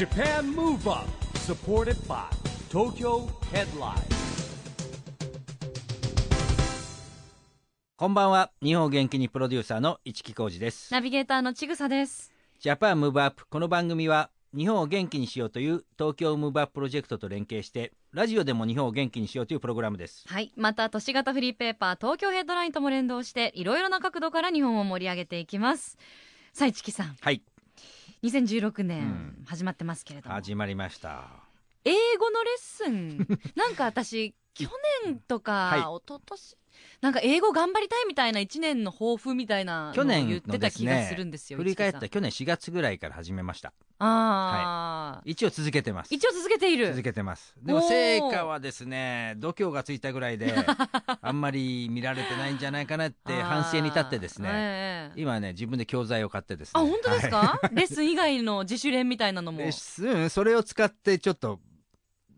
JAPAN MOVE UP SUPPORTED BY TOKYO HEADLINE こんばんは日本を元気にプロデューサーの一木広治ですナビゲーターのちぐさです。 JAPAN MOVE UP この番組は日本を元気にしようという東京ムーブアッププロジェクトと連携してラジオでも日本を元気にしようというプログラムですはい。また、都市型フリーペーパー、東京ヘッドラインとも連動して、いろいろな角度から日本を盛り上げていきます。さあ、市木さん。はい2016う年ん、始まってますけれども。始まりました。英語のレッスン、なんか私、去年とか、はい。一昨年なんか英語頑張りたいみたいな1年の抱負みたいな去年言ってた気がねするんですよ。振り返った去年4月ぐらいから始めました。ああ、一応続けてます。一応続けている。続けてます。でも成果はですね度胸がついたぐらいで あんまり見られてないんじゃないかなって反省に立ってですねあーええ。今ね自分で教材を買ってですあ、ね本当ですか、はい。レッスン以外の自主練みたいなのも。レッスン？それを使ってちょっと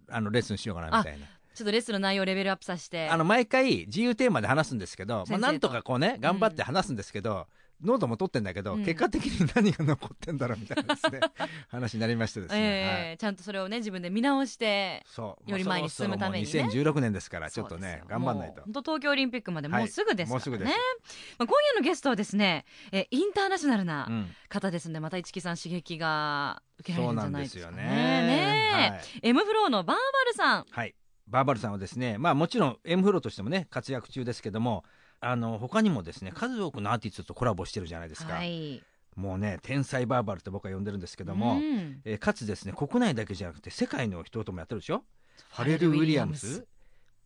あのレッスンしようかなみたいなちょっとレッスンの内容をレベルアップさせて。あの毎回自由テーマで話すんですけど、まあ、なんとかこうね頑張って話すんですけど、ノートも取ってんだけど、うん。結果的に何が残ってんだろうみたいなですね 話になりましてですね、ええはい。ちゃんとそれをね自分で見直してそう。より前に進むためにね。そろそろもう2016年ですからちょっとね頑張んないと。本当東京オリンピックまでもうすぐですからね、はいもうすぐですまあ、今夜のゲストはですねえインターナショナルなうん。方ですんでまた市木さん刺激が受けられるんじゃないですかね。そうなんですよね。ねえ。M フローのバーバルさん。はい、バーバルさんはですねまあもちろん M フローとしてもね活躍中ですけどもあの他にもですね数多くのアーティストとコラボしてるじゃないですか、はい。もうね天才バーバルって僕は呼んでるんですけども、うん。えーかつですね国内だけじゃなくて世界の人ともやってるでしょ？ファレル・ウィリアムス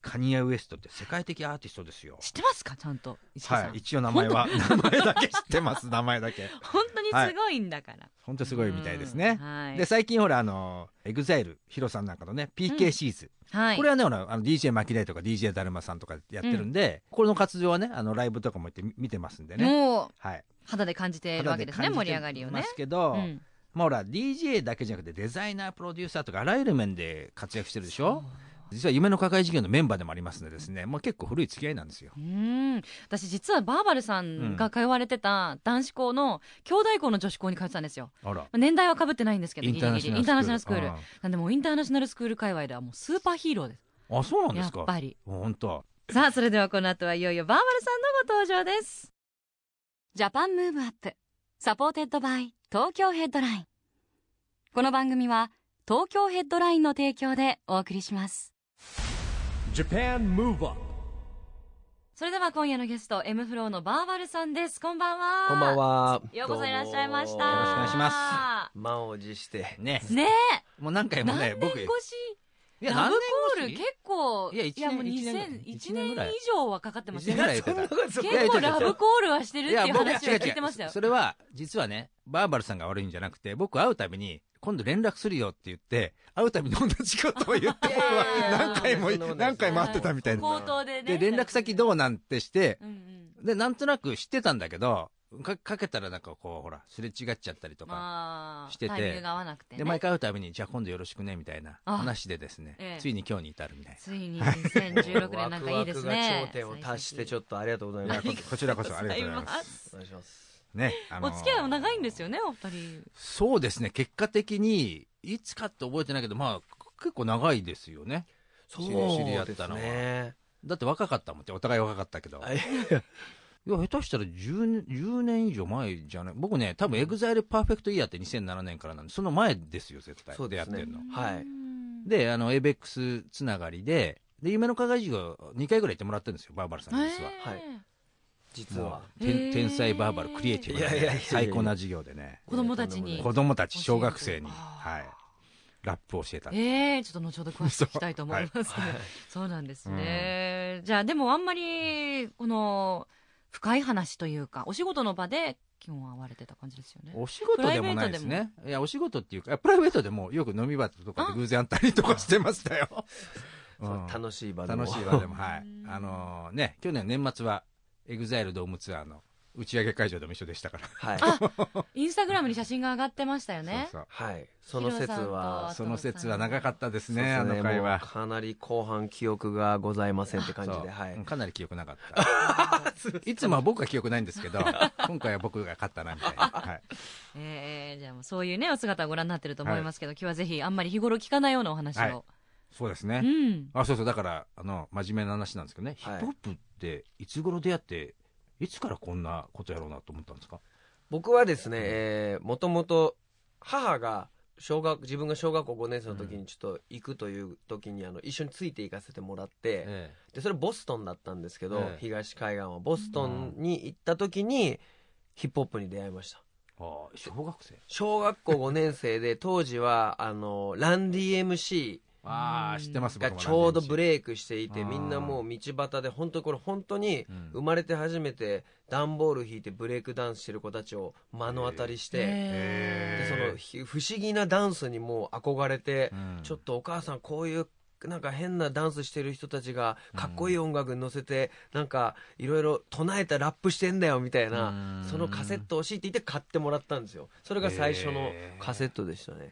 カニエ・ウエストって世界的アーティストですよ。知ってますか？ちゃんと。さん、はい。一応名前は。名前だけ知ってます。名前だけ。本当にすごいんだから、本当すごいみたいですね。うん。はい、で最近ほらあの EXILE HIRO さんなんかのね PKCZ、はい。これはねほらあの DJ マキダイとか DJ だるまさんとかやってるんで、これの活動はねあのライブとかも行ってみ見てますんでね。もうはい。肌で感じているわけですね肌盛り上がりをね。すけど、うん。まあほら DJ だけじゃなくてデザイナープロデューサーとかあらゆる面で活躍してるでしょ？実は夢の課外授業のメンバーでもありますのでですねもう結構古い付き合いなんですよ。うん。私実は VERBAL さんが通われてた男子校の兄弟校の女子校に通ってたんですよ。あら。年代はかぶってないんですけどインターナショナルギリギリ。インターナショナルスクールあ。なんでもうインターナショナルスクール界隈ではもうスーパーヒーローです。あそうなんですか。やっぱり。本当。さあそれではこの後はいよいよ VERBAL さんのご登場です。 JAPAN MOVE UP。SUPPORTED BY TOKYO HEADLINE。この番組は東京ヘッドラインの提供でお送りしますそれでは今夜のゲスト M フローのバーバルさんです。こんばんは。こんばんは。ようこそいらっしゃいました。よろしくお願いしま 満を持して。ね。ね。もう何回もね僕年越し？いやラブコール結構いや一年もう一年2000一一年以上はかかってました。よ結いや構いやいやラブコールはしてるっていう僕話を聞いてましたよ。それは実はねバーバルさんが悪いんじゃなくて僕会うたびに今度連絡するよって言って会うたびに同じことを言って僕は 何回もいやいやいや何回も会ってたみたいな。口頭でね。で連絡先どうなんてしてうんうんでなんとなく知ってたんだけどかかけたらなんかこうほらすれ違っちゃったりとかまあしてて毎回会うたびにじゃあ今度よろしくねみたいなあ話でですねええ。ついに今日に至るみたいついに2016年なんかいいです ワクワクねが頂点を達してちょっとありがとうございます。なここちらこそありがとうございます。お願いします。ねあのお付き合いは長いんですよねお二人。そうですね結果的にいつかって覚えてないけどまあ結構長いですよね。そう知り合ったのは。だって若かったもんってお互い若かったけど。あいいや、下手したら 10, 年10年以上前じゃない？僕ね、多分 EXILE PERFECT YEAR って2007年からなんで、その前ですよ、絶対。そうですね。出会ってんの。はい。うん。で、あの、 avex つながりで、で、夢の課外授業2回ぐらい行ってもらってるんですよ、 VERBAL さんに実は。はい。実は。天才バーバルクリエイティブなね、いやいやいやいや最高な授業でね、子供たちに。子供たち、小学生に、はい、ラップを教えた。ええちょっと後ほど詳しく聞きたいと思います、はい そうなんですね、じゃあでもあんまりこの深い話というかお仕事の場で基本は会われてた感じですよねお仕事でもないですね。いや、お仕事っていうか、プライベートでもよく飲み場とかで偶然会ったりとかしてましたよ。うん楽しい場でも。楽しい場でも、はい。あのね、去年年末は、EXILE ドームツアーの打ち上げ会場でも一緒でしたから。はい。インスタグラムに写真が上がってましたよね。そうはい。その節は、その節は長かったですね、ねもうの会話。かなり後半記憶がございませんって感じで、はい。かなり記憶なかった。いつもは僕は記憶ないんですけど、今回は僕が勝ったな、みたいな。はい。えー、じゃあもうそういうね、お姿をご覧になってると思いますけど、今日はぜひあんまり日頃聞かないようなお話を。はいそうですね。うん。あ、そうそう、だから、あの、真面目な話なんですけどね、はい、ヒップホップっていつ頃出会って、いつからこんなことやろうなと思ったんですか？僕はですね、えー、もともと母が小学自分が小学校5年生の時にちょっと行くという時にあの一緒について行かせてもらって、えでそれボストンだったんですけど、ええ。東海岸はボストンに行った時にヒップホップに出会いました。ああ、小学生？小学校5年生で当時はあのランディ MC ああ、知ってます、ちょうどブーレイクしていてみんなもう道端で本当にこれ本当にうん。生まれて初めて段ボール引いてブレイクダンスしてる子たちを目の当たりして、えでそのひ不思議なダンスにもう憧れて、うん。ちょっとお母さんこういうなんか変なダンスしてる人たちがかっこいい音楽に乗せて、なんかいろいろ唱えたラップしてんだよみたいな、うん。そのカセット欲しいって言って買ってもらったんですよ。それが最初のカセットでしたね、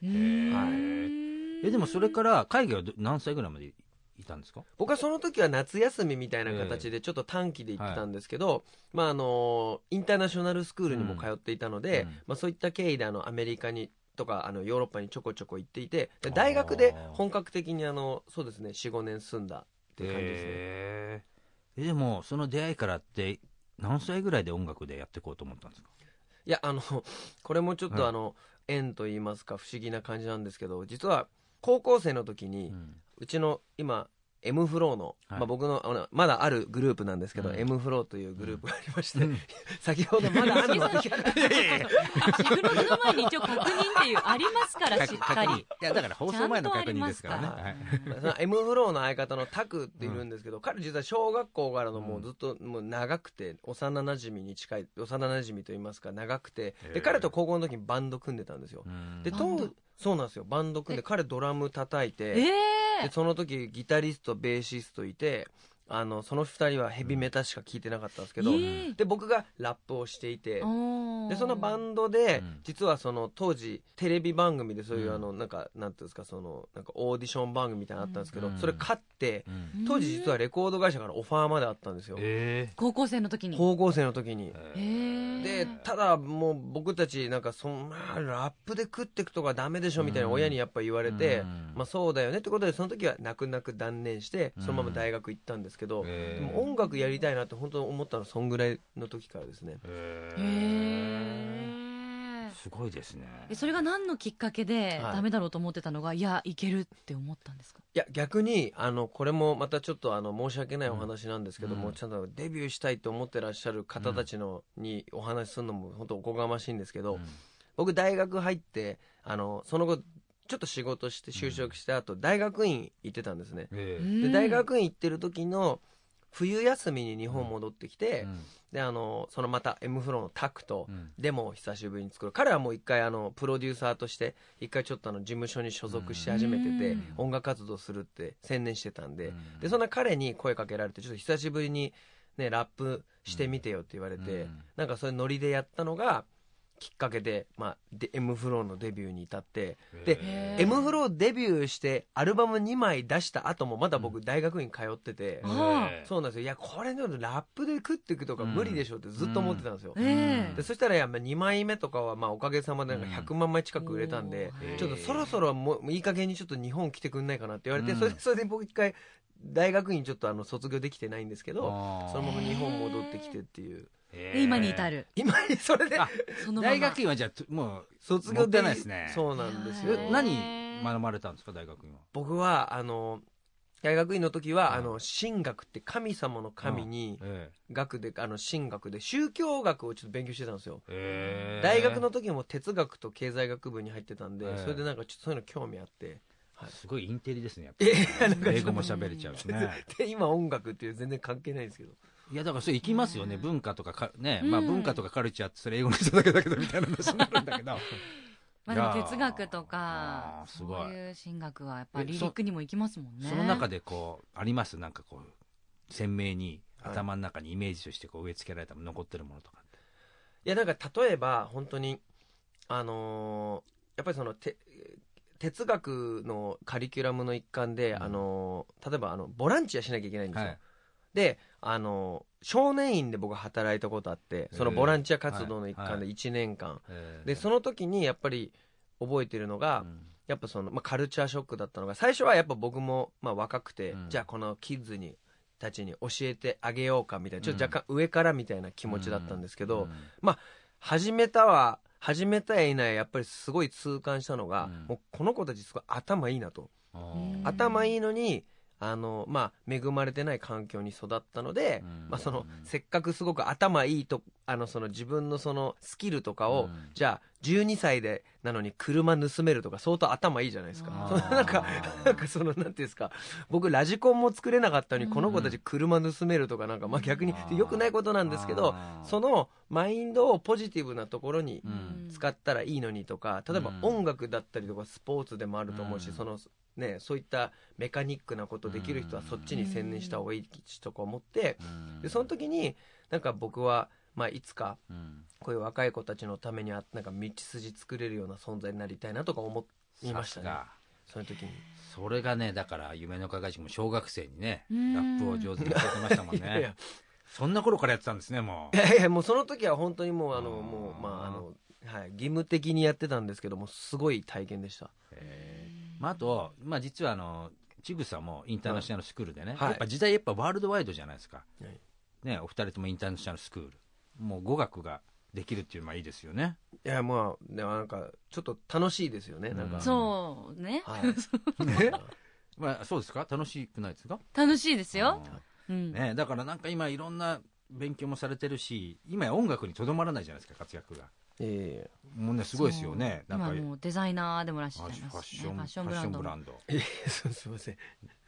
はいえ、でもそれから海外はど何歳ぐらいまでいたんですか？僕はその時は夏休みみたいな形でちょっと短期で行ってたんですけど、まああのインターナショナルスクールにも通っていたので、うん。まあ、そういった経緯であのアメリカにとかあのヨーロッパにちょこちょこ行っていてで大学で本格的にあのそうですね45年住んだっていう感じですね、へええでもその出会いからって何歳ぐらいで音楽でやっていこうと思ったんですか？いやあのこれもちょっはい。とあの、縁と言いますか不思議な感じなんですけど実は高校生の時に、うん。うちの今 M フローの、はい。まあ、僕のあのまだあるグループなんですけど、うん。M フローというグループがありまして、うん。先ほどまだあるのシ フログの前に一応確認っていうありますからしっかり。いやだから放送前の確認ですからね。ちゃんとは。い。その M フローの相方のタクっているんですけど、彼実は小学校からのもうずっともう長くて幼馴染に近い幼馴染といいますか長くてで彼と高校の時にバンド組んでたんですよ、うん。で当そうなんですよ。バンド組んで彼ドラム叩いて、えでその時ギタリストベーシストいてあのその2人はヘビメタしか聞いてなかったんですけど、えー。で僕がラップをしていて、おー。でそのバンドで、うん。実はその当時テレビ番組でそういう、うん。あのなんかなんていうんですかそのなんかオーディション番組みたいなのあったんですけど、うん。それ勝ってうん。当時実はレコード会社からオファーまであったんですよ、え高校生の時に。高校生の時に。へー。でただもう僕たちなんかそんなラップで食っていくとかダメでしょみたいなうん。親にやっぱ言われて、うん。まあそうだよねってことでその時は泣く泣く断念してそのまま大学行ったんですけど、えでも音楽やりたいなって本当に思ったのはそんぐらいの時からですね。へへー。すごいですね。えそれが何のきっかけではい。ダメだろうと思ってたのが、い、やいけるって思ったんですか？いや逆にあのこれもまたちょっとあの申し訳ないお話なんですけども、うんちゃんとデビューしたいと思ってらっしゃる方たちの、にお話しするのも本当おこがましいんですけど、うん。僕大学入ってあのその後ちょっと仕事して就職して後、大学院行ってたんですね。え。で大学院行ってる時の冬休みに日本戻ってきえて、うん。であのそのまた M フローのタクとうん。デモを久しぶりに作る。彼はもう一回あのプロデューサーとして一回ちょっとあの事務所に所属し始めてて、うん。音楽活動するって専念してたんで,、うん。でそんな彼に声かけられてちょっと久しぶりに、ね、ラップしてみてよって言われて、うん。なんかそういうノリでやったのがきっかけで,、まあ、で M フローのデビューに至ってで M フローデビューしてアルバム2枚出した後もまだ僕大学院通ってて、そうなんですよ。いやこれのラップで食っていくとか無理でしょってずっと思ってたんですよ、ええでそしたらやっぱ2枚目とかはまあおかげさまでなんかうん。100万枚近く売れたんで、ちょっとそろそろもういい加減にちょっと日本来てくんないかなって言われて、うん。それでそれで僕一回大学院ちょっとあの卒業できてないんですけどそのまま日本戻ってきてっていうで今に至る。今それで。あそのまま。大学院はじゃあともう卒業もったいないですね。そうなんですよ。何学ばれたんですか大学院は？僕はあの大学院の時は、うんあの神学って神様の神にえ学であの神学で宗教学をちょっと勉強してたんですよ。え大学の時も哲学と経済学部に入ってたんで、ええ。それでなんかちょっとそういうの興味あって、はい、すごいインテリですねやっぱいやいやなんか英語も喋れちゃうしね。で今音楽っていう全然関係ないんですけどいやだからそれ行きますよね。文化とかかね。うん。まあ文化とかカルチャーってそれ英語の人だけだけどみたいな話になるんだけど。まあ、でも哲学とかあーすごい。そういう神学はやっぱえりリリックにも行きますもんね。その中でこうあります？なんかこう鮮明にはい。頭の中にイメージとしてこう植え付けられた残ってるものとかって。いやなんか例えば本当にあのーやっぱりそのて哲学のカリキュラムの一環で、うん。あのー例えばあのボランティアしなきゃいけないんですよ、はい。であのー少年院で僕働いたことあってそのボランティア活動の一環では1年間、えー。でその時にやっぱり覚えてるのが、うん。やっぱその、まあ、カルチャーショックだったのが最初はやっぱ僕も、まあ、若くて、うん。じゃあこのキッズにたちに教えてあげようかみたいなちょっと若干上からみたいな気持ちだったんですけど、うん。始めたは始めたやいないやっぱりすごい痛感したのが、うん。もうこの子たちすごい頭いいなと、頭いいのにあの、まあ、恵まれてない環境に育ったので、うん。まあ、そのせっかくすごく頭いいとあのその自分のそのスキルとかを、うん。じゃあ12歳でなのに車盗めるとか相当頭いいじゃないですか。なんかなんかそのなんていうんですか。僕ラジコンも作れなかったのに、うん。この子たち車盗めるとかなんか、まあ、逆に良くないことなんですけどそのマインドをポジティブなところにうん。使ったらいいのにとか例えばうん。音楽だったりとかスポーツでもあると思うし、うん。そのね、そういったメカニックなことできる人はうんそっちに専念した方がいいしとか思ってうん。でその時になんか僕は、まあ、いつかうん。こういう若い子たちのためにはなんか道筋作れるような存在になりたいなとか思いましたね。さその時に。それがねだから夢の課外塾も小学生にねうん。ラップを上手に教えてましたもん いやいや。ねそんな頃からやってたんですねもう。いやいやもうその時は本当にもうあのもうまああのはい義務的にやってたんですけどもすごい体験でした。えーまあ、あと、まあ、実はあのちぐさもインターナショナルスクールでね、はい。やっぱ時代やっぱワールドワイドじゃないですか、はい。ね、お二人ともインターナショナルスクール。もう語学ができるっていうのはいいですよね。いやまあでもなんかちょっと楽しいですよねなんか、うん。そうね。はい。ね まあそうですか？楽しくないですか？楽しいですよ、あうん。ーね、だからなんか今いろんな勉強もされてるし今や音楽にとどまらないじゃないですか活躍が。えもうねすごいですよね。そう。んなか今もうデザイナーでもらっしゃフいますしァッションねファッションブランド。えいやそうすいません。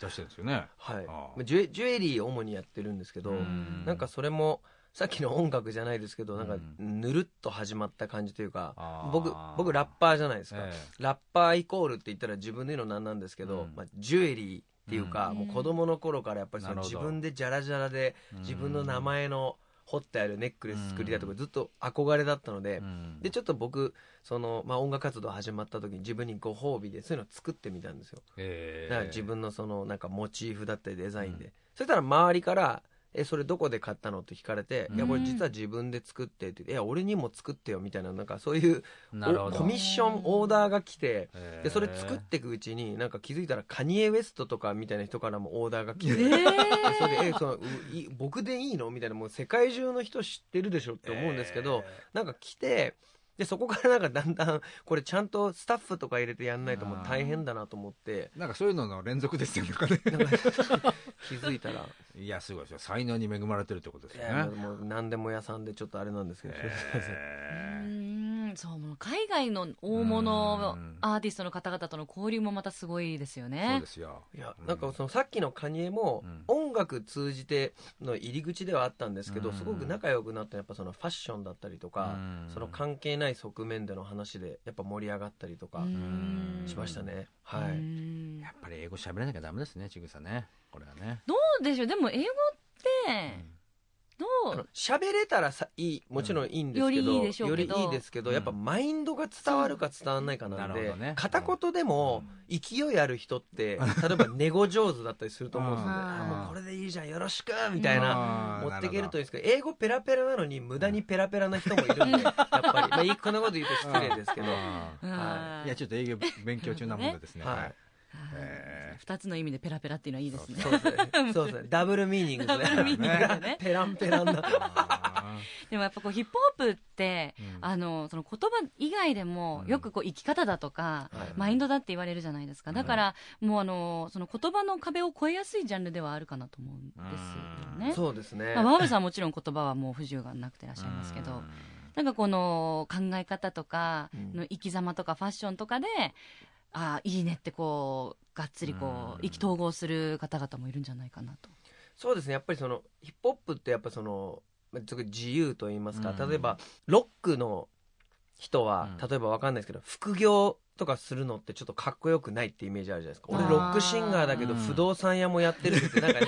出してるんですよね。はい。あまあジュエジュエリーを主にやってるんですけど、うん。なんかそれもさっきの音楽じゃないですけどなんかうぬるっと始まった感じというか、あー僕僕ラッパーじゃないですか、えラッパーイコールって言ったら自分で言うのなんなんですけど、うん。まあ、ジュエリーっていうか、うん。もう子供の頃からやっぱりその自分でジャラジャラでえ自分の名前の彫ってあるネックレス作りたいとかずっと憧れだったので、うん。でちょっと僕その、まあ、音楽活動始まった時に自分にご褒美でそういうのを作ってみたんですよ。ええだから自分のそのなんかモチーフだったりデザインで、そしたら周りから「えそれどこで買ったの?」って聞かれて「うんいやこれ実は自分で作って」って言って「いや俺にも作ってよ」みたいななんかそういうコミッションオーダーが来てええでそれ作っていくうちになんか気づいたらカニエ・ウェストとかみたいな人からもオーダーが来て、えで それでえその僕でいいの？みたいなもう世界中の人知ってるでしょって思うんですけど、なんか来てでそこからなんかだんだんこれちゃんとスタッフとか入れてやんないともう大変だなと思って。なんかそういうのの連続ですよね 気づいたら。いやすごいですよ。才能に恵まれてるってことですいよね。やもう何でも屋さんでちょっとあれなんですけど、えー んそうもう海外の大物うん。アーティストの方々との交流もまたすごいですよえそうねですよ。いやなんかそのさっきのカニエもうん。音楽通じての入り口ではあったんですけど、うん。すごく仲良くなったやっぱそのファッションだったりとか、うん。その関係ない側面での話でやっぱ盛り上がったりとかうん。しましたね、うはい、んやっぱり英語喋らなきゃダメですねちぐさね。これはね。どうでしょう。でも英語ってのう喋れたらさいいもちろんいいんですけど、よりいいでしょうけど。よりいいですけど、うん。やっぱマインドが伝わるか伝わらないかなんで、ね。片言でも勢いある人って、例えばネゴ上手だったりすると思うんでもうこれでいいじゃんよろしくみたいな、持っていけるといいなですけど英語ペラペラなのに無駄にペラペラな人もいるんで、やっぱり、まあ、いいこんなこと言うと失礼ですけど、あーあーい。やちょっと英語勉強中なもんでですね。はい。え二つの意味でペラペラっていうのはいいですね。そうですねそうですねダブルミーニングですね。ダブルミーニングだね。ペランペランなあ でもやっぱこうヒップホップって、うん。あのその言葉以外でもうん。よくこう生き方だとか、はいマインドだって言われるじゃないですか。だから、もうあのその言葉の壁を越えやすいジャンルではあるかなと思うんですよね。そうですね。まあ、ワーブさんはもちろん言葉はもう不自由がなくてらっしゃいますけど、なんかこの考え方とかうん。の生き様とかファッションとかで、ああいいねってこうがっつりこう意気投合する方々もいるんじゃないかなと。そうですね。やっぱりそのヒップホップってやっぱそのまあちょっと自由と言いますか、うん。例えばロックの人は、うん。例えばわかんないですけど副業とかするのってちょっとかっこよくないってイメージあるじゃないですか。俺ロックシンガーだけどうん。不動産屋もやってるってなんか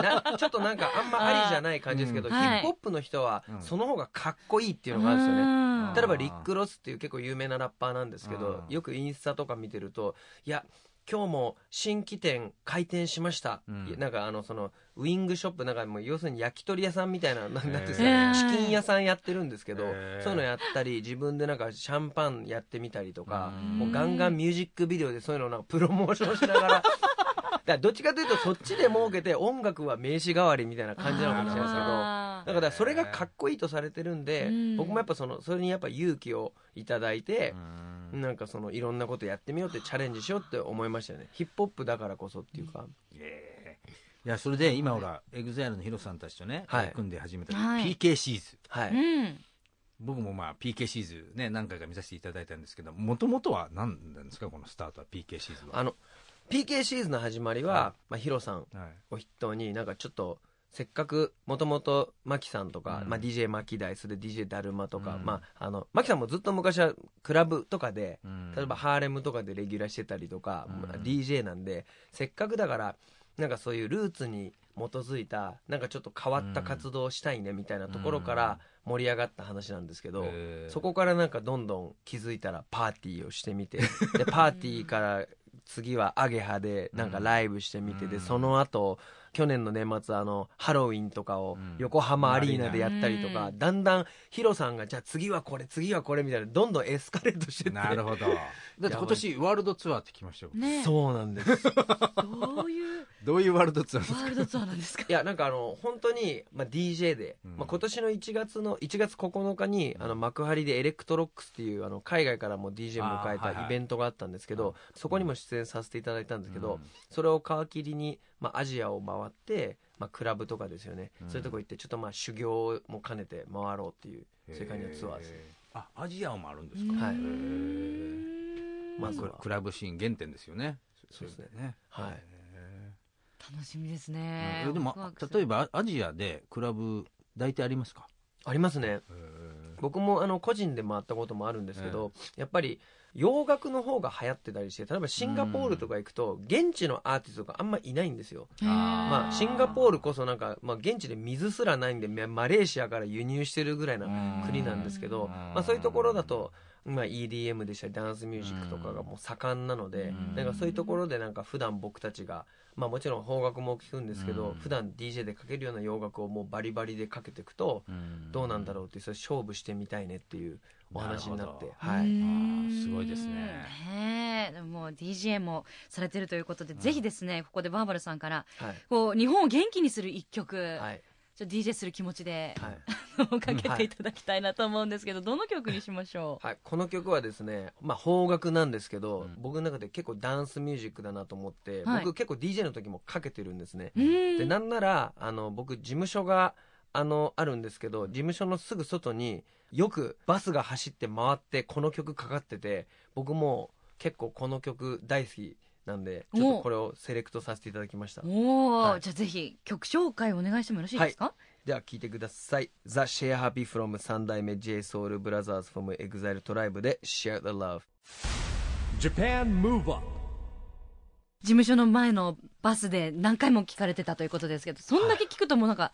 ななちょっとなんかあんまありじゃない感じですけど、うん。ヒップホップの人はうん。その方がかっこいいっていうのがあるんですよね、うん。例えばリック・ロスっていう結構有名なラッパーなんですけどうん。よくインスタとか見てるといや今日も新規店開店しました、うん。なんかあのそのウィングショップなんかもう要するに焼き鳥屋さんみたいななんなんていうんですかチキン屋さんやってるんですけど、そういうのやったり自分でなんかシャンパンやってみたりとか、うん。もうガンガンミュージックビデオでそういうのをなんかプロモーションしながら。だからどっちかというとそっちで儲けて音楽は名刺代わりみたいな感じなのかもしれないですけどだからそれがかっこいいとされてるんで、うん。僕もやっぱそのそれにやっぱ勇気をいただいて、うん。なんかそのいろんなことやってみようってチャレンジしようって思いましたよね。ヒップホップだからこそっていうか、ええいやそれで今ほら、 EXILE の HIRO さんたちとね、はい。組んで始めたはい。 PKCZ。はい、うん。僕もまあ PK シーズね何回か見させていただいたんですけどもともとは何なんですかこのスタートは PKCZ は？あの PK シーズンの始まりは、はまあ、 HIRO さんはい。を筆頭になんかちょっとせっかくもともと MAKI さんとか、うん。まあ、DJ MAKIDAI スで DJ ダルマとか、うん。まあ、あの MAKI さんもずっと昔はクラブとかでうん。例えばハーレムとかでレギュラーしてたりとか、うん。まあ DJ なんでせっかくだからなんかそういうルーツに基づいたなんかちょっと変わった活動をしたいねみたいなところから盛り上がった話なんですけど、そこからなんかどんどん気づいたらパーティーをしてみて でパーティーから次はアゲハでなんかライブしてみて、うん。でその後去年の年末あのハロウィンとかをうん。横浜アリーナでやったりとか、うん。だんだんHIRO さんがじゃあ次はこれ次はこれみたいなどんどんエスカレートしてって。なるほど。だって今年ワールドツアーってきましたよ。ね。そうなんです。どういう。どういうワールドツアーワールドツアーなんですか？いやなんかあの本当にまあ DJ で、うん。まあ、今年の1月の1月9日に、あの幕張で electrox っていうあの海外からも DJ 迎えたイベントがあったんですけど、そこにも出演させていただいたんですけど、うん。それを皮切りに、まあ、アジアを回って、まあ、クラブとかですよね、うん。そういうとこ行ってちょっとまあ修行も兼ねて回ろうっていう世界のツアーです、あアジアもあるんですか？はい。まずは。クラブシーン原点ですよね。そうですね。ね。はい。へ楽しみですえねえでも例えばアジアでクラブ大体ありますか？ありますね。僕もあの個人で回ったこともあるんですけど、やっぱり洋楽の方が流行ってたりして例えばシンガポールとか行くと現地のアーティストがあんまいないんですよ、まあ、シンガポールこそなんか、まあ、現地で水すらないんでまマレーシアから輸入してるぐらいな国なんですけど、うんまあ、そういうところだと、まあ、EDM でしたりダンスミュージックとかがもう盛んなので、うん。なんかそういうところでなんか普段僕たちが、まあ、もちろん邦楽も聴くんですけど、うん。普段 DJ でかけるような洋楽をもうバリバリでかけていくと、うん。どうなんだろうってそれ勝負してみたいねっていうお話になって。はい。すごいですね。ねえ。でももう DJ もされてるということで、ぜひですねここでバーバルさんからはい。こう日本を元気にする一曲、はい。ちょっと DJ する気持ちで、はい。かけていただきたいなと思うんですけど、どの曲にしましょ はい、この曲はですね、まあ、邦楽なんですけど、うん。僕の中で結構ダンスミュージックだなと思って、はい。僕結構 DJ の時もかけてるんですね、ううん。でなんならあの僕事務所があのあるんですけど事務所のすぐ外によくバスが走って回ってこの曲かかってて僕も結構この曲大好きなんでちょっとこれをセレクトさせていただきました。おお、はい。じゃあぜひ曲紹介お願いしてもよろしいですか、では聴いてください「The Share Happy from 3代目 JSOULBROTHERS from EXILE トライブで Share the Love Japan Move Up 事務所の前のバスで何回も聞かれてたということですけどそんだけ聞くともうなんか、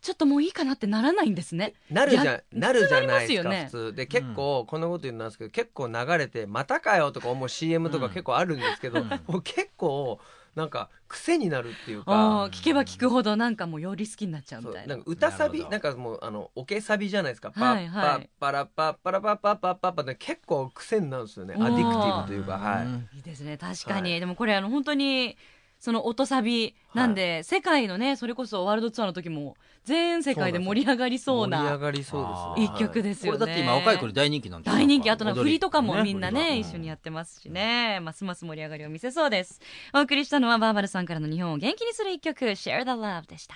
ちょっともういいかなってならないんですね。なるじゃやなるじゃないですかね。普通。で結構こんなこと言うんですけど結構流れてまたかよとか思う CM とか結構あるんですけど、もう結構なんか癖になるっていうあかー聞けば聞くほどなんかもうより好きになっちゃうみたいな。なか歌サビなんかもうあのオケサビじゃないですか、はいパッはいパッパラパッパラパッパッパッパッパって結構癖になるんですよねアディクティブというかはいうんいいですね確かに、はいでもこれあの本当にその音サビなんで、世界のねそれこそワールドツアーの時も全世界で盛り上がりそうな盛り上がりそうですね。一曲ですよね。これだって今若い子に大人気なんですよ。大人気。あとなんか振りとかも踊みんなね振り一緒にやってますしね。ますます盛り上がりを見せそうです。お送りしたのはバーバルさんからの日本を元気にする一曲 Share the Love でした。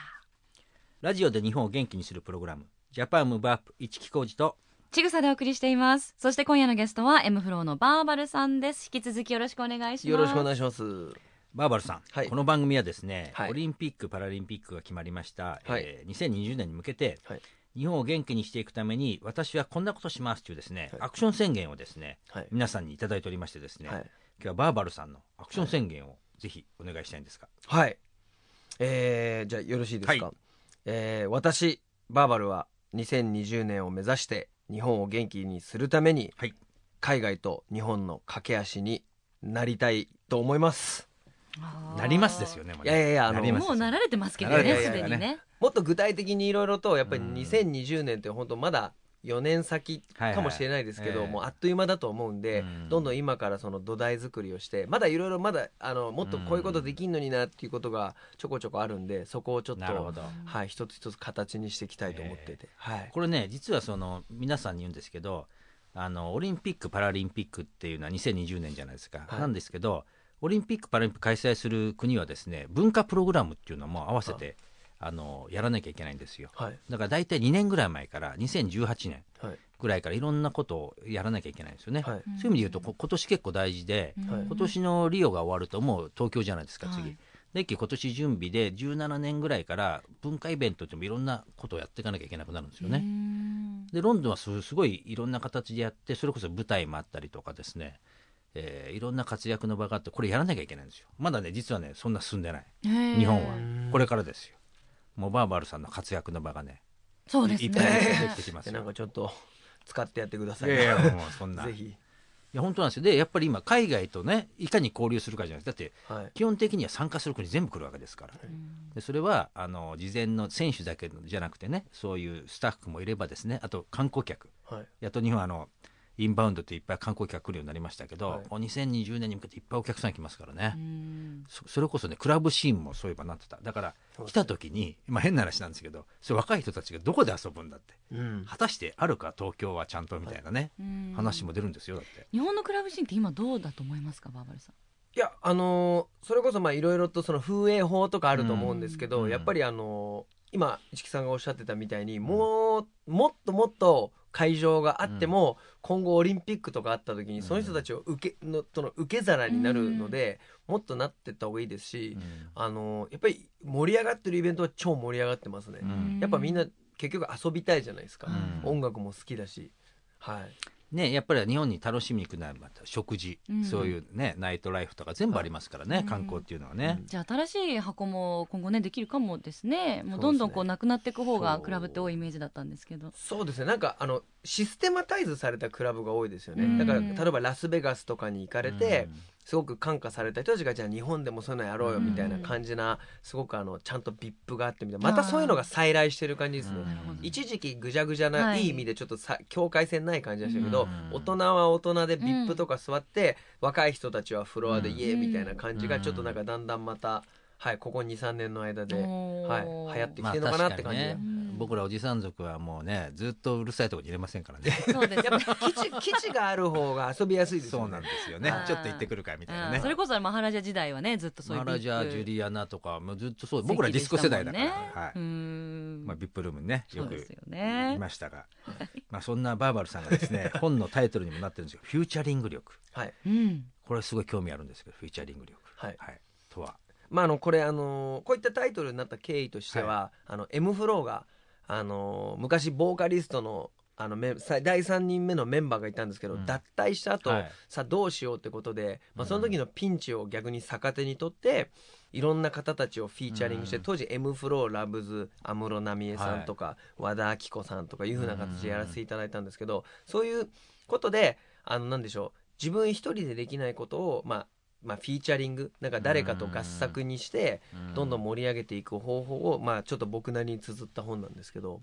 ラジオで日本を元気にするプログラム。ジャパンムーブアップ一木工事とちぐさでお送りしています。そして今夜のゲストは M フローのバーバルさんです。引き続きよろしくお願いします。よろしくお願いしますバーバルさん、はい。この番組はですね、はい。オリンピック・パラリンピックが決まりました、はい。えー2020年に向けて、はい。日本を元気にしていくために私はこんなことしますというですね、はい。アクション宣言をですねはい。皆さんにいただいておりましてですね、はい。今日はバーバルさんのアクション宣言をぜひお願いしたいんですが、はい。えー、じゃあよろしいですか？はい。えー私、バーバルは2020年を目指して日本を元気にするために、はい。海外と日本の架け橋になりたいと思います。なりますですよねもういねやいやいやもうなられてますけどねすでにね。もっと具体的にいろいろと、やっぱりうん。2020年って本当まだ4年先かもしれないですけど、はいはい。もうあっという間だと思うんで、うん。どんどん今からその土台作りをして、まだいろいろまだ、あの、もっとこういうことできんのになっていうことがちょこちょこあるんで、そこをちょっと、はい、一つ一つ形にしていきたいと思ってて、はい。これね実はその皆さんに言うんですけどあのオリンピック・パラリンピックっていうのは2020年じゃないですか、はい。なんですけどオリンピック・パラリンピック開催する国はですね文化プログラムっていうのも合わせてあのやらなきゃいけないんですよ。はい。だから大体2年ぐらい前から2018年はい。ぐらいからいろんなことをやらなきゃいけないんですよね、はい。そういう意味で言うとこ今年結構大事で、はい。今年のリオが終わるともう東京じゃないですか次、はい。で今年準備で17年ぐらいから文化イベントってもいろんなことをやっていかなきゃいけなくなるんですよね、うん。でロンドンはすすごいいろんな形でやってそれこそ舞台もあったりとかですね、えーいろんな活躍の場があってこれやらなきゃいけないんですよ。まだね実はねそんな進んでない。日本は。これからですよ。もうバーバルさんの活躍の場がねそうですいっぱいねできてきますなんかちょっと、使ってやってください。いやいやもうそんな。ぜひ。いや本当なんですよ。でやっぱり今海外とねいかに交流するかじゃないですか。だってはい。基本的には参加する国全部来るわけですから。うん。でそれはあの事前の選手だけじゃなくてねそういうスタッフもいればですねあと観光客。はい。やっと日本はあのインバウンドっていっぱい観光客来るようになりましたけど、はい。もう2020年に向けていっぱいお客さん来ますからね、うん。そそれこそねクラブシーンもそういえばなってた。だから来た時に、まあ、変な話なんですけどそういう若い人たちがどこで遊ぶんだって。うん。果たしてあるか東京はちゃんとみたいなね、うん。話も出るんですよだって。日本のクラブシーンって今どうだと思いますかバーバルさん？いや、あのーそれこそまあいろいろとその風営法とかあると思うんですけど、うん。やっぱりあのー今、市木さんがおっしゃってたみたいに、もう、もっともっと会場があっても、今後オリンピックとかあった時に、その人たちを受け、の、その受け皿になるので、もっとなってった方がいいですし、あのーやっぱり盛り上がってるイベントは超盛り上がってますね。うんやっぱみんな結局遊びたいじゃないですか。うん音楽も好きだし。はい。ね、やっぱり日本に楽しみに行くのはまた食事、うん。そういうねナイトライフとか全部ありますからね、うん。観光っていうのはね、じゃあ新しい箱も今後ねできるかもですね。もうどんどんこうなくなっていく方がクラブって多いイメージだったんですけど。そうですね。なんかあのシステマタイズされたクラブが多いですよね、うん。だから例えばラスベガスとかに行かれて、すごく感化された人たちがじゃあ日本でもそういうのやろうよみたいな感じなすごくあのちゃんと VIP があってみたいなまたそういうのが再来してる感じですね、一時期ぐじゃぐじゃな、はい。い、い意味でちょっとさ境界線ない感じでしたけど、うん。大人は大人でうん VIP とか座って、若い人たちはフロアでうん。イエーみたいな感じがうんちょっとなんかだんだんまた、はい、ここ23年の間で、はい、流行ってきまあてるのかなって感じで、確かにね。僕らおじさん族はもうねずっとうるさいところに入れませんからね。そうですね。やっぱ基地基地がある方が遊びやすいですよね。そうなんですよね。ちょっと行ってくるかみたいなね。それこそマハラジャ時代はねずっとそういうマラジャージュリリアナとかもうずっとそう僕らディスコ世代だから、はい。うん。まあ、ビップルームにねよくいましたが、まあ、そんなバーバルさんがですね 本のタイトルにもなってるんですよ。フューチャリング力。はい。うん。これすごい興味あるんですけどフューチャリング力。はい。はい、とはまあ、あのこれ、あのーこういったタイトルになった経緯としては、あの M フローが、あのー昔ボーカリストのあのメさ第3人目のメンバーがいたんですけど、うん。脱退した後、はい。さあどうしようってことで、まあ、その時のピンチを逆に逆手にとっていろんな方たちをフィーチャリングして、うん。当時 M フローラブズ安室奈美恵さんとか、和田アキ子さんとかいうふうな形でやらせていただいたんですけど、そういうことであのなんでしょう自分一人でできないことを、まあまあ、フィーチャリングなんか誰かと合作にして、どんどん盛り上げていく方法を、まあ、ちょっと僕なりに綴った本なんですけど、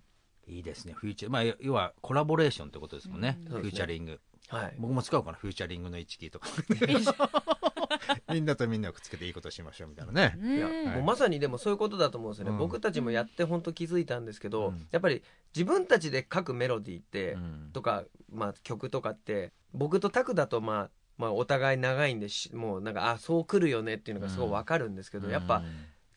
いいですね。フューチャーまあ要はコラボレーションってことですもんね、うん。フューチャリングはい、僕も使おうかな？フューチャリングの1キーとか。みんなとみんなをくっつけていいことしましょうみたいなね。ねいやえもうまさにでもそういうことだと思うんですよね、うん。僕たちもやって本当気づいたんですけど、うん。やっぱり自分たちで書くメロディーって、うん。とか、まあ、曲とかって僕とタクだとまあまあお互い長いんでしもうなんかあそう来るよねっていうのがすごいわかるんですけど、やっぱ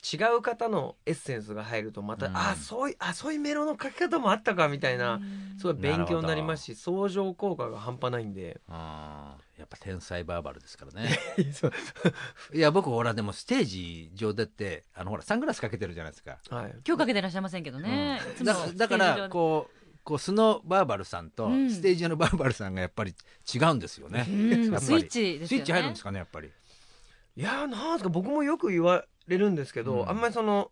違う方のエッセンスが入るとまた、うん。あそういうあそういうメロの書き方もあったかみたいな、すごい勉強になりますし相乗効果が半端ないんで。あーやっぱ天才バーバルですからね。いや僕ほらでもステージ上でってあのほらサングラスかけてるじゃないですか、はい。今日かけてらっしゃいませんけどね、いつもだだからこうこう素のバーバルさんとうん。ステージ上のバーバルさんがやっぱり違うんですよね、うん。スイッチですよね。スイッチ入るんですかねやっぱり。いやーなんですか僕もよく言われるんですけど、うん。あんまりその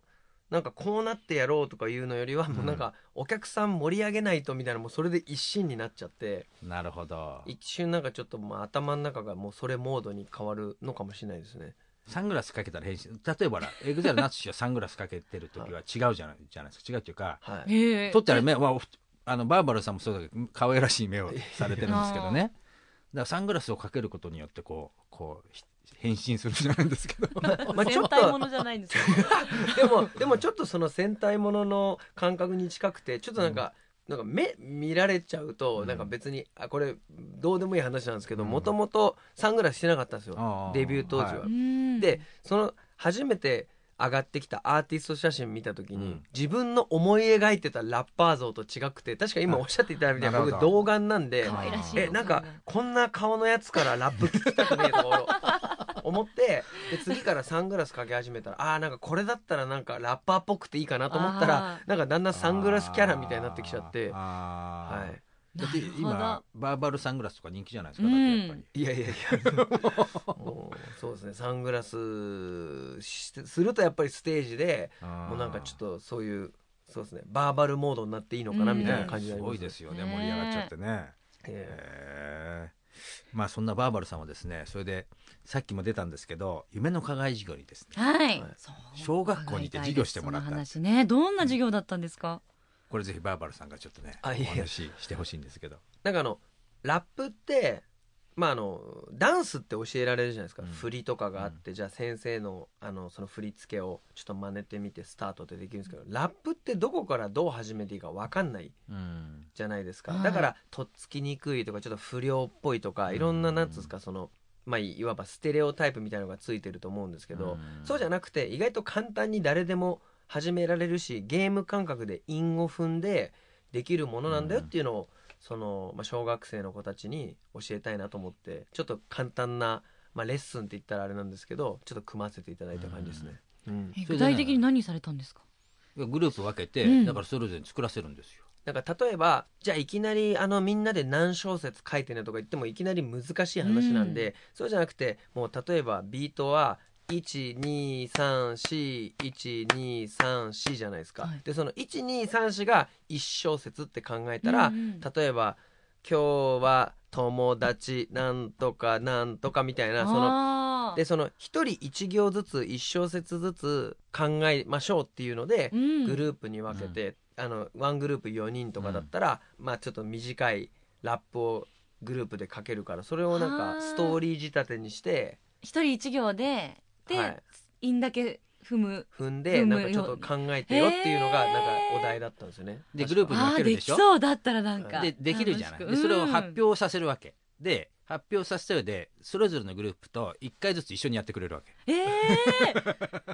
なんかこうなってやろうとかいうのよりはもうなんかお客さん盛り上げないとみたいなもうそれで一心になっちゃって。なるほど。一瞬なんかちょっとまあ頭の中がもうそれモードに変わるのかもしれないですね。サングラスかけたら変身。例えば EXILE ATSUSHI はサングラスかけてる時は違うじゃないじゃないですか。違うっていうかはい。へえ取ったら目はあの VERBALさんもそうだけど可愛らしい目をされてるんですけどね。だからサングラスをかけることによってこうこうひ変身するじゃないんですけど。まあちょっと戦隊ものじゃないんですよ。でもでもちょっとその戦隊ものの感覚に近くてちょっとなんか、なんか目見られちゃうと、うん。なんか別にあこれどうでもいい話なんですけどうん。もともとサングラスしてなかったんですよ。デビュー当時は、はうん。でその初めて上がってきたアーティスト写真見た時に、うん。自分の思い描いてたラッパー像と違くて確か今おっしゃっていただいたみたいななるほど。僕童顔なんでえなんかこんな顔のやつからラップ聞きたくねえとか 思ってで次からサングラスかけ始めたらあーなんかこれだったらなんかラッパーっぽくていいかなと思ったあらなんかだんだんサングラスキャラみたいになってきちゃって。はいだって今ど。バーバルサングラスとか人気じゃないですか、うんだってやっぱり。いやいやいや。そうですね。サングラスしてするとやっぱりステージでもうなんかちょっとそういうそうですね。バーバルモードになっていいのかなうんみたいな感じになすりますごいですよね。ね盛り上がっちゃってね。えへー。まあそんなバーバルさんはですねそれでさっきも出たんですけど夢の課外授業にですね。はい、小学校にて授業してもらった。その話ね。どんな授業だったんですか、これぜひバーバルさんがちょっとねお話ししてほしいんですけど。なんかあのラップってまああのダンスって教えられるじゃないですか、うん。振りとかがあって、じゃあ先生のあのその振り付けをちょっと真似てみてスタートってできるんですけどラップってどこからどう始めていいか分かんないうん。じゃないですか、はい。だからとっつきにくいとかちょっと不良っぽいとかいろんなうんなんつうんですかそのまあいわばステレオタイプみたいなのがついてると思うんですけど、うん。そうじゃなくて意外と簡単に誰でも始められるしゲーム感覚で韻を踏んでできるものなんだよっていうのを、その、まあ、小学生の子たちに教えたいなと思ってちょっと簡単な、まあ、レッスンって言ったらあれなんですけどちょっと組ませていただいた感じですね。うん。具体的に何されたんですか？グループ分けて、うん。だからそれぞれに作らせるんですよ。なんか例えばじゃあいきなりあのみんなで何小節書いてねとか言ってもいきなり難しい話なんで、そうじゃなくてもう例えばビートは12341234じゃないですか、はい。でその1234が1小節って考えたら、うんうん例えば「今日は友達なんとかなんとか」みたいなそのでその1人1行ずつ1小節ずつ考えましょうっていうので、うん。グループに分けて、あのワングループ4人とかだったら、まあちょっと短いラップをグループでかけるからそれをなんはあかストーリー仕立てにして、一人一行でで、はい、韻だけ踏む。踏んでなんかちょっと考えてよっていうのがなんかお題だったんですよね。でグループに分けるでしょ？そうだったらなんか。でできるじゃない？でそれをうん。発表させるわけ。で発表させた上でそれぞれのグループと1回ずつ一緒にやってくれるわけ。ええー、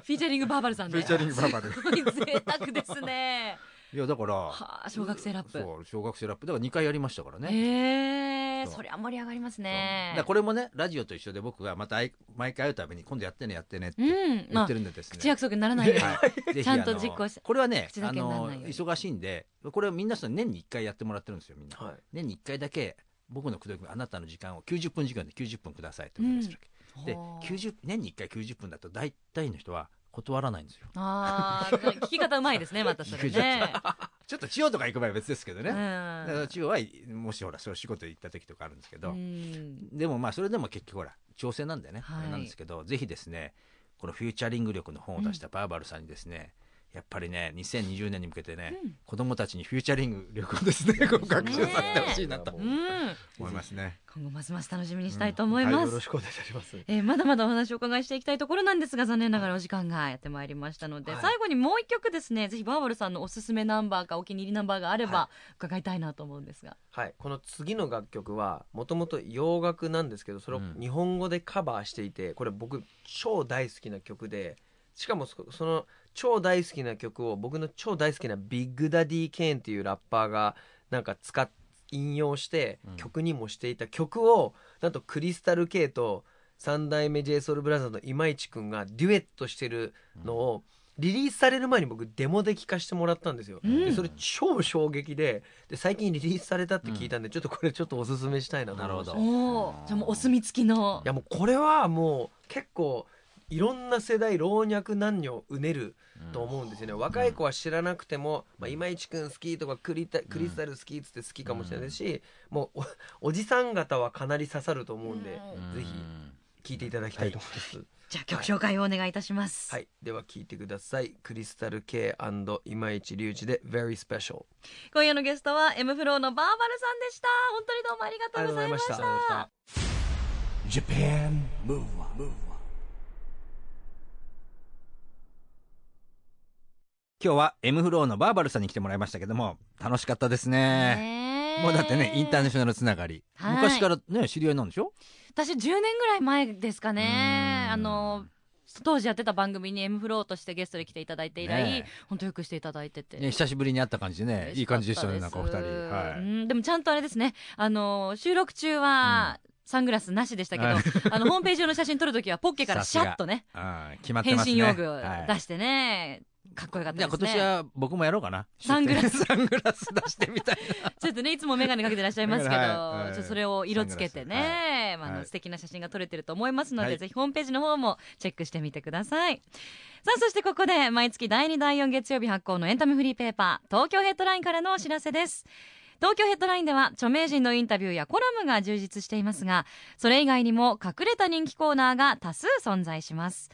フィーチャリングバーバルさんでフィーチャリングバーバル。すごい贅沢ですねいやだからはあ小学生ラップ。そう小学生ラップ。だから2回やりましたからね。ええー、そりゃ盛り上がりますね。これもねラジオと一緒で僕がまた毎回会うたびに今度やってねやってねってうん言まあってるんでですね、口約束にならないように、ちゃんと実行しこれはね口だあのけにならないように。忙しいんでこれはみんなその年に1回やってもらってるんですよみんな。はい。年に1回だけ僕の口説きあなたの時間を90分時間で90分くださいとお願いするわけ、でほう。90年に1回90分だと大体の人は断らないんですよ。ああ聞き方うまいですねまたそれね。ちょっと千代とか行く場合は別ですけどね、うん。だから千代はもしほらそう仕事行った時とかあるんですけど、うん。でもまあそれでも結局ほら調整なんでね、はい。なんですけどぜひですねこのフューチャリング力の本を出したバーバルさんにですね、やっぱりね2020年に向けてね、うん。子供たちにフューチャリング力をですねこう学習させてほしいなと。ねうん。思いますね。今後ますます楽しみにしたいと思います、よろしくお願いします。えーまだまだお話をお伺いしていきたいところなんですが残念ながらお時間がやってまいりましたので、はい。最後にもう一曲ですねぜひ VERBALさんのおすすめナンバーかお気に入りナンバーがあればは伺いたいなと思うんですが、はい、この次の楽曲はもともと洋楽なんですけどそれをうん。日本語でカバーしていてこれ僕超大好きな曲でしかもそその超大好きな曲を僕の超大好きな Big Daddy Kane っていうラッパーがなんか使っ引用してうん。曲にもしていた曲を、なんとクリスタル・ケイと三代目 j ソ o u l b r o t h e r の今市くんがデュエットしてるのをリリースされる前に僕デモで聴かせてもらったんですよ、うん。でそれ超衝撃でで最近リリースされたって聞いたんで、ちょっとこれちょっとおすすめしたいなと思いました。なるほどじゃあもうお墨付きの。いやもうこれはもう結構いろんな世代老若男女うねると思うんですよね、若い子は知らなくても、まあ、今市くん好きとかクリタクリスタル好きっつって好きかもしれないし、もうおおじさん方はかなり刺さると思うんで、うん。ぜひ聴いていただきたいと思います、じゃあ曲紹介をお願いいたします、はい、では聴いてください。クリスタル K& 今市隆二で Very Special 今夜のゲストは M フローのバーバルさんでした。本当にどうもありがとうございましたありがとうございました Japan Move Up, 今日は M フローのバーバルさんに来てもらいましたけども楽しかったですね。もうだってねインターナショナルつながり、はい。昔からね知り合いなんでしょ？私10年ぐらい前ですかね。うん。あの当時やってた番組に M フローとしてゲストで来ていただいて以来、本当よくしていただいてて、ね久しぶりに会った感じでねいい感じでしたねなんかお二人。うはい。ん。でもちゃんとあれですね。あの収録中は、サングラスなしでしたけど、はい。あのホームページ用の写真撮るときはポッケからシャッとねね。身用具をはい。出してね、かっこよかったですね。今年は僕もやろうかな。サングラス。サングラス出してみたいちょっとねいつも眼鏡かけてらっしゃいますけど、はいはい。ちょそれを色つけてね、はい。素敵な写真が撮れてると思いますので、はい。ぜひホームページの方もチェックしてみてください。さあそしてここで毎月第2第4月曜日発行のエンタメフリーペーパー東京ヘッドラインからのお知らせです。東京ヘッドラインでは著名人のインタビューやコラムが充実していますがそれ以外にも隠れた人気コーナーが多数存在します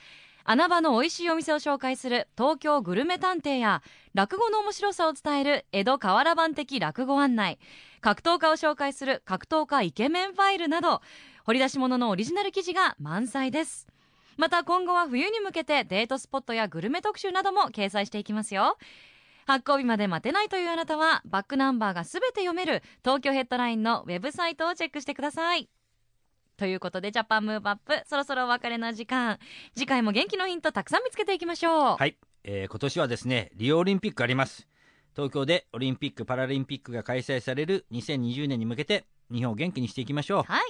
穴場の美味しいお店を紹介する東京グルメ探偵や落語の面白さを伝える江戸河原版的落語案内。格闘家を紹介する格闘家イケメンファイルなど掘り出し物のオリジナル記事が満載です。また今後は冬に向けてデートスポットやグルメ特集なども掲載していきますよ。発行日まで待てないというあなたはバックナンバーがすべて読める東京ヘッドラインのウェブサイトをチェックしてください。ということで JAPAN MOVE UP そろそろお別れの時間。次回も元気のヒントたくさん見つけていきましょう。はい、えー今年はですねリオオリンピックあります。東京でオリンピック・パラリンピックが開催される2020年に向けて日本を元気にしていきましょう。はい。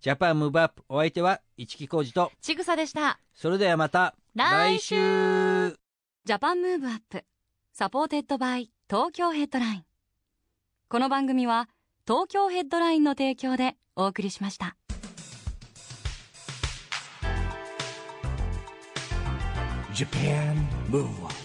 JAPAN MOVE UP お相手は一木広治と。ちぐさでした。それではまた来週。来週。 JAPAN MOVE UP supported by TOKYO HEADLINE。この番組は東京ヘッドラインの提供でお送りしました Japan. Move